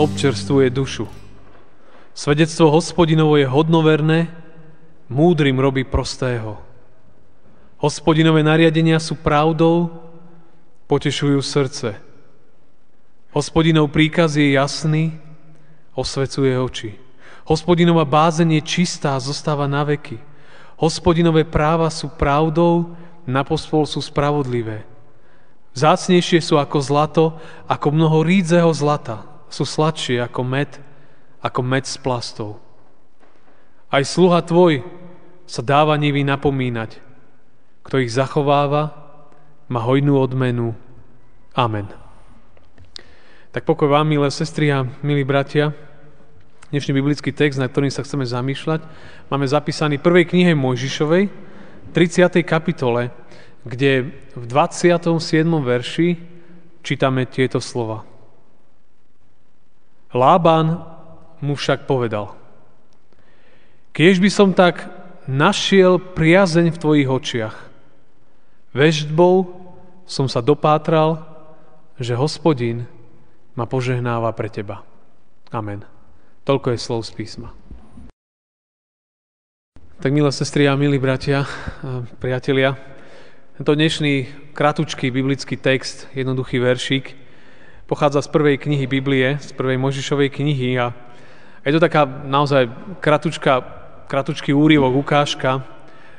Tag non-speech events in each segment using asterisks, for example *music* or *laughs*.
občerstvuje dušu. Svedectvo hospodinovo je hodnoverné, múdrym robí prostého. Hospodinové nariadenia sú pravdou, potešujú srdce. Hospodinov príkaz je jasný, osvecuje oči. Hospodinova bázeň je čistá, zostáva na veky. Hospodinové práva sú pravdou, na pospol sú spravodlivé. Zácnejšie sú ako zlato, ako mnoho rídzeho zlata sú sladšie ako med, ako med s plastov. Aj sluha tvoj sa dáva nivý napomínať. Kto ich zachováva, má hojnú odmenu. Amen. Tak pokoj vám, milé sestry a milí bratia. Dnešný biblický text, na ktorým sa chceme zamýšľať, máme zapísaný v prvej knihe Mojžišovej, 30. kapitole, kde v 27. verši čítame tieto slova. Lában mu však povedal, keď by som tak našiel priazeň v tvojich očiach, veždbou som sa dopátral, že hospodin ma požehnáva pre teba. Amen. Toľko je slov z písma. Tak milé sestry a milí bratia, priatelia, tento dnešný kratučký biblický text, jednoduchý veršík, pochádza z prvej knihy Biblie, z prvej Možišovej knihy a je to taká naozaj kratučka, kratučký úrivok, ukážka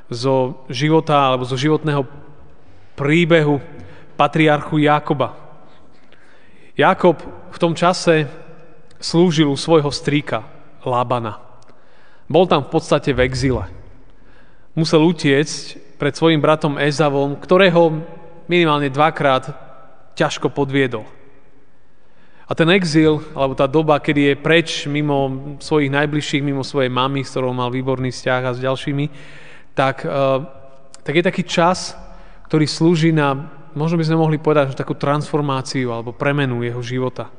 zo života alebo zo životného príbehu patriarchu Jákoba. Jakob v tom čase slúžil u svojho strýka Lábana. Bol tam v podstate v exile. Musel utiecť pred svojim bratom Ezavom, ktorého minimálne dvakrát ťažko podviedol. A ten exil, alebo tá doba, kedy je preč mimo svojich najbližších, mimo svojej mamy, s ktorou mal výborný vzťah a s ďalšími, tak, uh, tak je taký čas, ktorý slúži na, možno by sme mohli povedať, takú transformáciu alebo premenu jeho života.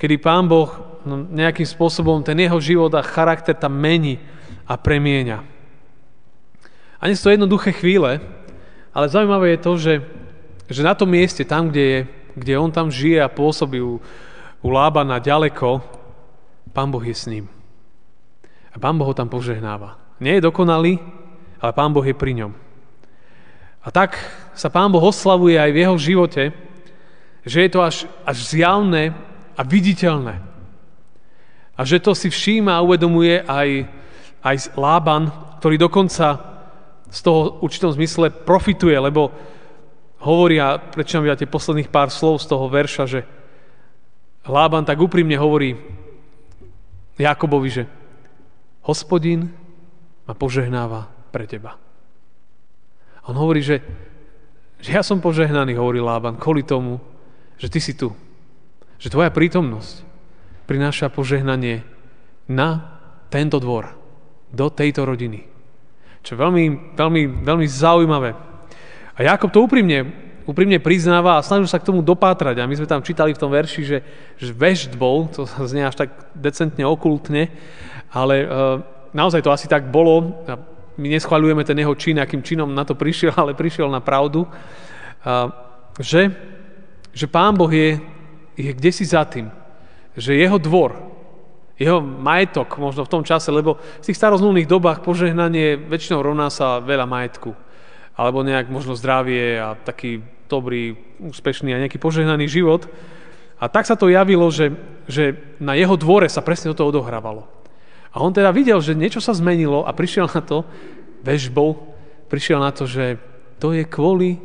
Kedy Pán Boh no, nejakým spôsobom ten jeho život a charakter tam mení a premieňa. A nie sú to jednoduché chvíle, ale zaujímavé je to, že, že na tom mieste, tam, kde, je, kde on tam žije a pôsobí u Lábana ďaleko, Pán Boh je s ním. A Pán Boh ho tam požehnáva. Nie je dokonalý, ale Pán Boh je pri ňom. A tak sa Pán Boh oslavuje aj v jeho živote, že je to až, až zjavné a viditeľné. A že to si všíma a uvedomuje aj, aj Lában, ktorý dokonca z toho určitom zmysle profituje, lebo hovoria, prečo tie posledných pár slov z toho verša, že Lában tak úprimne hovorí Jakobovi, že hospodin ma požehnáva pre teba. On hovorí, že, že ja som požehnaný, hovorí Lában, kvôli tomu, že ty si tu. Že tvoja prítomnosť prináša požehnanie na tento dvor, do tejto rodiny. Čo je veľmi, veľmi, veľmi zaujímavé. A Jakob to úprimne úprimne priznáva a snažil sa k tomu dopátrať. A my sme tam čítali v tom verši, že, že vežd bol, to *laughs* znie až tak decentne okultne, ale e, naozaj to asi tak bolo. My neschváľujeme ten jeho čin, akým činom na to prišiel, *laughs* ale prišiel na pravdu, e, že, že Pán Boh je, je kde si za tým. Že jeho dvor, jeho majetok možno v tom čase, lebo v tých starozmluvných dobách požehnanie väčšinou rovná sa veľa majetku. Alebo nejak možno zdravie a taký dobrý, úspešný a nejaký požehnaný život. A tak sa to javilo, že, že na jeho dvore sa presne toto odohrávalo. A on teda videl, že niečo sa zmenilo a prišiel na to väžbou, prišiel na to, že to je kvôli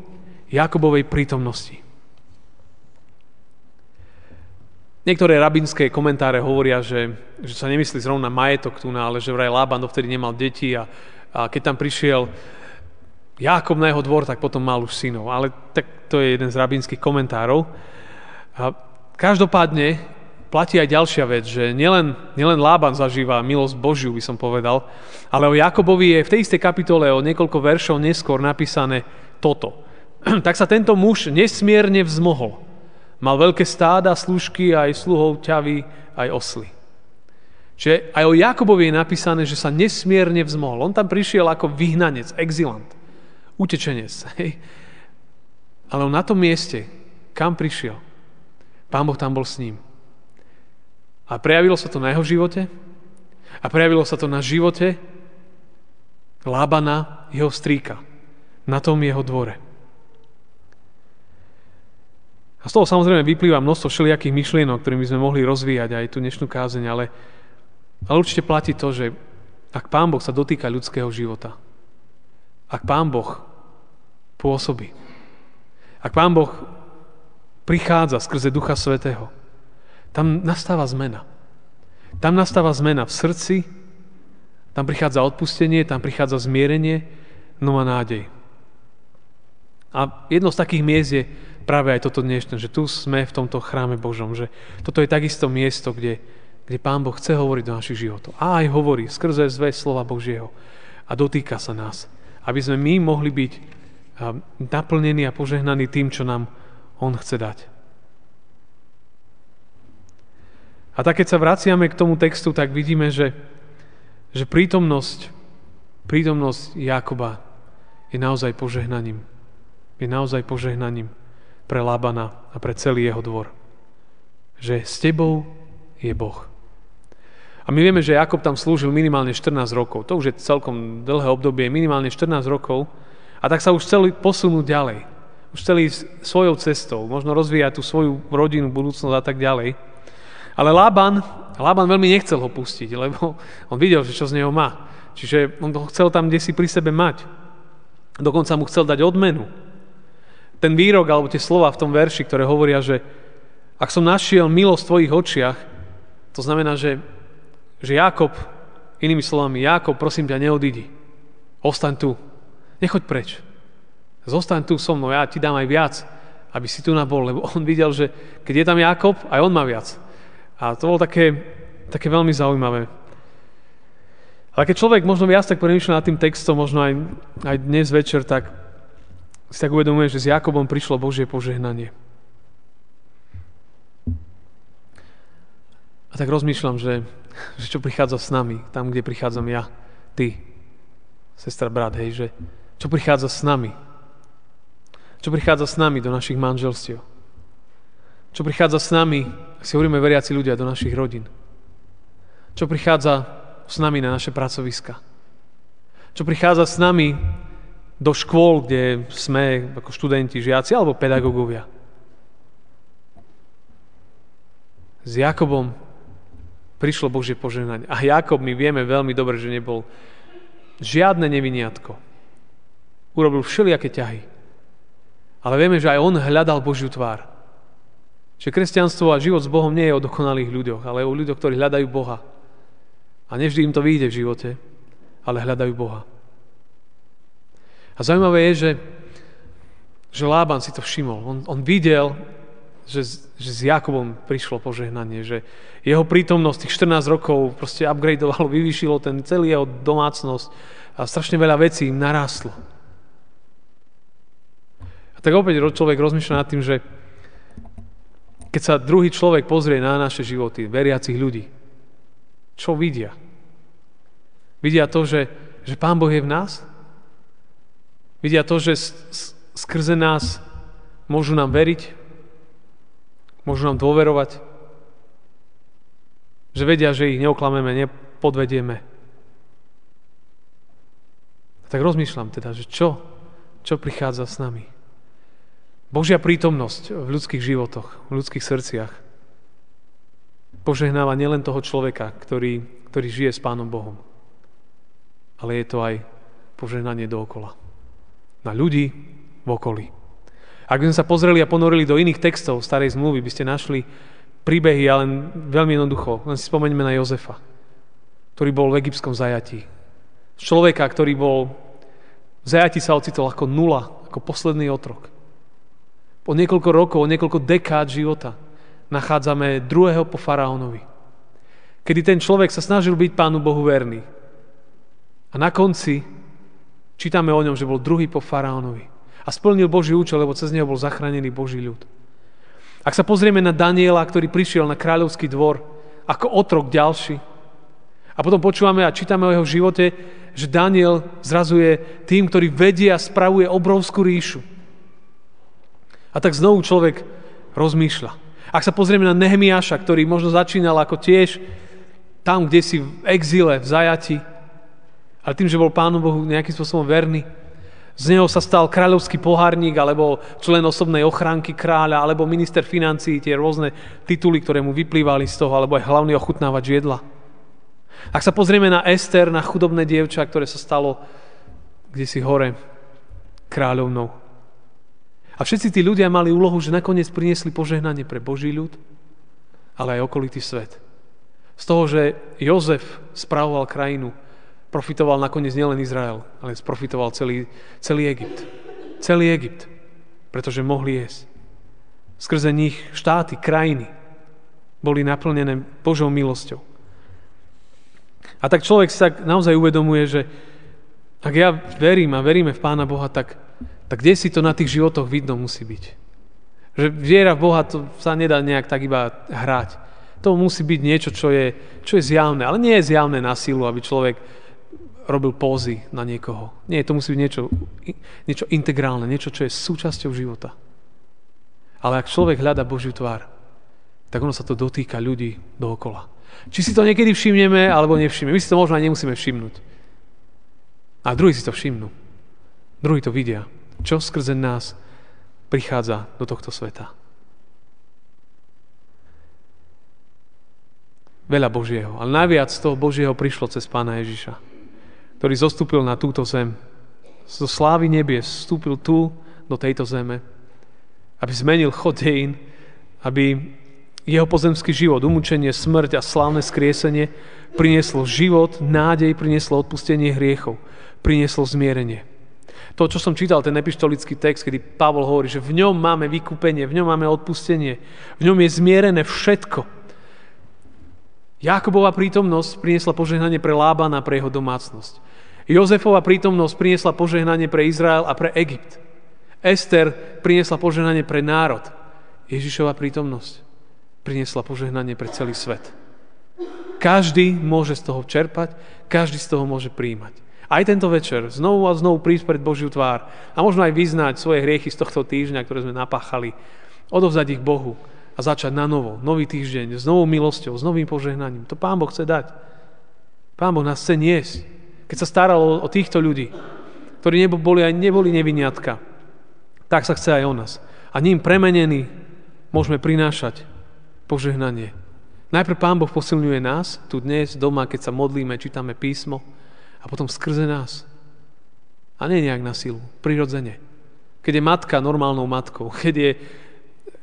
Jakobovej prítomnosti. Niektoré rabinské komentáre hovoria, že, že sa nemyslí zrovna majetok tu, ale že vraj Lában dovtedy nemal deti a, a keď tam prišiel Jákob na jeho dvor, tak potom mal už synov. Ale tak to je jeden z rabínskych komentárov. A každopádne platí aj ďalšia vec, že nielen, nielen Lában zažíva milosť Božiu, by som povedal, ale o Jakobovi je v tej istej kapitole o niekoľko veršov neskôr napísané toto. *clears throat* tak sa tento muž nesmierne vzmohol. Mal veľké stáda, služky, aj sluhov, ťavy, aj osly. Čiže aj o Jakobovi je napísané, že sa nesmierne vzmohol. On tam prišiel ako vyhnanec, exilant, utečenec. Hej. Ale on na tom mieste, kam prišiel, Pán Boh tam bol s ním. A prejavilo sa to na jeho živote a prejavilo sa to na živote Lábana, jeho strýka, na tom jeho dvore. A z toho samozrejme vyplýva množstvo všelijakých myšlienok, ktorými sme mohli rozvíjať aj tú dnešnú kázeň, ale, ale určite platí to, že ak Pán Boh sa dotýka ľudského života, ak Pán Boh pôsobí, ak Pán Boh prichádza skrze Ducha Svetého, tam nastáva zmena. Tam nastáva zmena v srdci, tam prichádza odpustenie, tam prichádza zmierenie, no a nádej. A jedno z takých miest je práve aj toto dnešné, že tu sme v tomto chráme Božom, že toto je takisto miesto, kde, kde Pán Boh chce hovoriť do našich životov. A aj hovorí skrze zve slova Božieho a dotýka sa nás. Aby sme my mohli byť naplnení a požehnaní tým, čo nám On chce dať. A tak keď sa vraciame k tomu textu, tak vidíme, že, že prítomnosť, prítomnosť Jakoba je naozaj požehnaním. Je naozaj požehnaním pre Labana a pre celý jeho dvor. Že s tebou je Boh. A my vieme, že Jakob tam slúžil minimálne 14 rokov. To už je celkom dlhé obdobie, minimálne 14 rokov. A tak sa už chceli posunúť ďalej. Už chceli ísť svojou cestou, možno rozvíjať tú svoju rodinu, budúcnosť a tak ďalej. Ale Lában, Lában veľmi nechcel ho pustiť, lebo on videl, že čo z neho má. Čiže on ho chcel tam, kde si pri sebe mať. Dokonca mu chcel dať odmenu. Ten výrok, alebo tie slova v tom verši, ktoré hovoria, že ak som našiel milosť v tvojich očiach, to znamená, že, že Jakob, inými slovami, Jakob, prosím ťa, neodídi. Ostaň tu. Nechoď preč. Zostaň tu so mnou, ja ti dám aj viac, aby si tu nabol, lebo *laughs* on videl, že keď je tam Jakob, aj on má viac. A to bolo také, také veľmi zaujímavé. Ale keď človek možno viac tak premýšľa nad tým textom, možno aj, aj dnes večer, tak si tak uvedomuje, že s Jakobom prišlo Božie požehnanie. A tak rozmýšľam, že, že čo prichádza s nami, tam, kde prichádzam ja, ty, sestra, brat, hej, že čo prichádza s nami, čo prichádza s nami do našich manželstiev, čo prichádza s nami, si hovoríme veriaci ľudia, do našich rodín. Čo prichádza s nami na naše pracoviska. Čo prichádza s nami do škôl, kde sme ako študenti, žiaci alebo pedagógovia. S Jakobom prišlo Božie požehnanie. A Jakob, my vieme veľmi dobre, že nebol žiadne neviniatko. Urobil všelijaké ťahy. Ale vieme, že aj on hľadal Božiu tvár. Že kresťanstvo a život s Bohom nie je o dokonalých ľuďoch, ale o ľuďoch, ktorí hľadajú Boha. A nevždy im to vyjde v živote, ale hľadajú Boha. A zaujímavé je, že, že Lában si to všimol. On, on videl, že, že s Jakobom prišlo požehnanie, že jeho prítomnosť tých 14 rokov proste upgradeovalo, *laughs* vyvýšilo ten celý jeho domácnosť a strašne veľa vecí im narástlo. A tak opäť človek rozmýšľa nad tým, že keď sa druhý človek pozrie na naše životy, veriacich ľudí, čo vidia? Vidia to, že, že Pán Boh je v nás? Vidia to, že skrze nás môžu nám veriť? Môžu nám dôverovať? Že vedia, že ich neoklameme, nepodvedieme. Tak rozmýšľam teda, že čo, čo prichádza s nami. Božia prítomnosť v ľudských životoch, v ľudských srdciach požehnáva nielen toho človeka, ktorý, ktorý žije s Pánom Bohom, ale je to aj požehnanie dookola. Na ľudí v okolí. Ak by sme sa pozreli a ponorili do iných textov starej zmluvy, by ste našli príbehy, ale veľmi jednoducho. Len si spomeňme na Jozefa, ktorý bol v egyptskom zajatí. Človeka, ktorý bol v zajatí sa ocitol ako nula, ako posledný otrok o niekoľko rokov, o niekoľko dekád života nachádzame druhého po faraónovi. Kedy ten človek sa snažil byť Pánu Bohu verný. A na konci čítame o ňom, že bol druhý po faraónovi. A splnil Boží účel, lebo cez neho bol zachránený Boží ľud. Ak sa pozrieme na Daniela, ktorý prišiel na kráľovský dvor ako otrok ďalší, a potom počúvame a čítame o jeho živote, že Daniel zrazuje tým, ktorý vedie a spravuje obrovskú ríšu. A tak znovu človek rozmýšľa. Ak sa pozrieme na Nehemiáša, ktorý možno začínal ako tiež tam, kde si v exíle, v zajati, ale tým, že bol Pánu Bohu nejakým spôsobom verný, z neho sa stal kráľovský pohárnik, alebo člen osobnej ochránky kráľa, alebo minister financií, tie rôzne tituly, ktoré mu vyplývali z toho, alebo aj hlavný ochutnávač jedla. Ak sa pozrieme na Ester, na chudobné dievča, ktoré sa stalo kde si hore kráľovnou. A všetci tí ľudia mali úlohu, že nakoniec priniesli požehnanie pre Boží ľud, ale aj okolitý svet. Z toho, že Jozef spravoval krajinu, profitoval nakoniec nielen Izrael, ale sprofitoval celý, celý Egypt. Celý Egypt, pretože mohli jesť. Skrze nich štáty, krajiny boli naplnené Božou milosťou. A tak človek sa naozaj uvedomuje, že ak ja verím a veríme v Pána Boha, tak, tak kde si to na tých životoch vidno musí byť. Že viera v Boha to sa nedá nejak tak iba hrať. To musí byť niečo, čo je, čo je zjavné. Ale nie je zjavné na silu, aby človek robil pózy na niekoho. Nie, to musí byť niečo, niečo integrálne, niečo, čo je súčasťou života. Ale ak človek hľada Božiu tvár, tak ono sa to dotýka ľudí dookola. Či si to niekedy všimneme, alebo nevšimneme. My si to možno aj nemusíme všimnúť. A druhí si to všimnú. Druhí to vidia. Čo skrze nás prichádza do tohto sveta. Veľa Božieho. Ale najviac toho Božieho prišlo cez Pána Ježiša ktorý zostúpil na túto zem. Zo slávy nebies vstúpil tu, do tejto zeme, aby zmenil chod dejín, aby jeho pozemský život, umúčenie, smrť a slávne skriesenie prinieslo život, nádej, prinieslo odpustenie hriechov, prinieslo zmierenie. To, čo som čítal, ten epištolický text, kedy Pavol hovorí, že v ňom máme vykúpenie, v ňom máme odpustenie, v ňom je zmierené všetko. Jakobova prítomnosť priniesla požehnanie pre Lábana, pre jeho domácnosť. Jozefova prítomnosť priniesla požehnanie pre Izrael a pre Egypt. Ester priniesla požehnanie pre národ. Ježišova prítomnosť priniesla požehnanie pre celý svet. Každý môže z toho čerpať, každý z toho môže príjmať. Aj tento večer znovu a znovu prísť pred Božiu tvár a možno aj vyznať svoje hriechy z tohto týždňa, ktoré sme napáchali, odovzdať ich Bohu a začať na novo, nový týždeň, s novou milosťou, s novým požehnaním. To Pán Boh chce dať. Pán Boh nás chce niesť keď sa staral o, týchto ľudí, ktorí neboli, aj neboli neviniatka, tak sa chce aj o nás. A ním premenení môžeme prinášať požehnanie. Najprv Pán Boh posilňuje nás, tu dnes, doma, keď sa modlíme, čítame písmo, a potom skrze nás. A nie nejak na silu, prirodzene. Keď je matka normálnou matkou, *laughs* keď je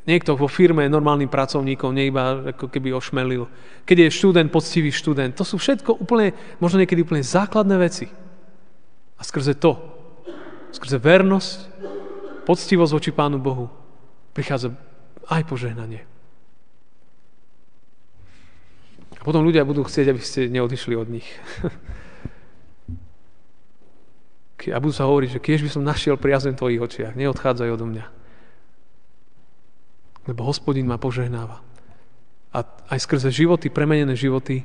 niekto vo firme normálnym pracovníkom, nie iba ako keby ošmelil. Keď je študent, poctivý študent. To sú všetko úplne, možno niekedy úplne základné veci. A skrze to, skrze vernosť, poctivosť voči Pánu Bohu, prichádza aj požehnanie. A potom ľudia budú chcieť, aby ste neodišli od nich. *laughs* A budú sa hovoriť, že keď by som našiel priazen v tvojich očiach, neodchádzaj odo mňa lebo hospodin ma požehnáva. A aj skrze životy, premenené životy,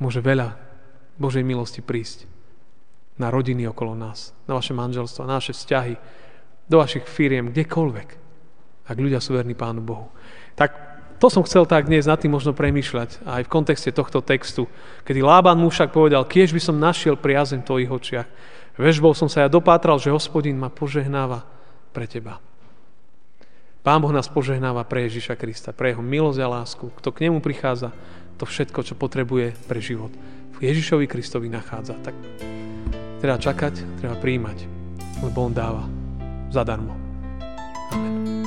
môže veľa Božej milosti prísť na rodiny okolo nás, na vaše manželstvo, na naše vzťahy, do vašich firiem, kdekoľvek, ak ľudia sú verní Pánu Bohu. Tak to som chcel tak dnes nad tým možno premýšľať aj v kontexte tohto textu, kedy Lában mu však povedal, kiež by som našiel priazeň v tvojich očiach. Vežbou som sa ja dopátral, že hospodin ma požehnáva pre teba. Pán Boh nás požehnáva pre Ježiša Krista, pre Jeho milosť a lásku. Kto k Nemu prichádza, to všetko, čo potrebuje pre život. V Ježišovi Kristovi nachádza. Tak treba čakať, treba príjmať, lebo On dáva zadarmo. Amen.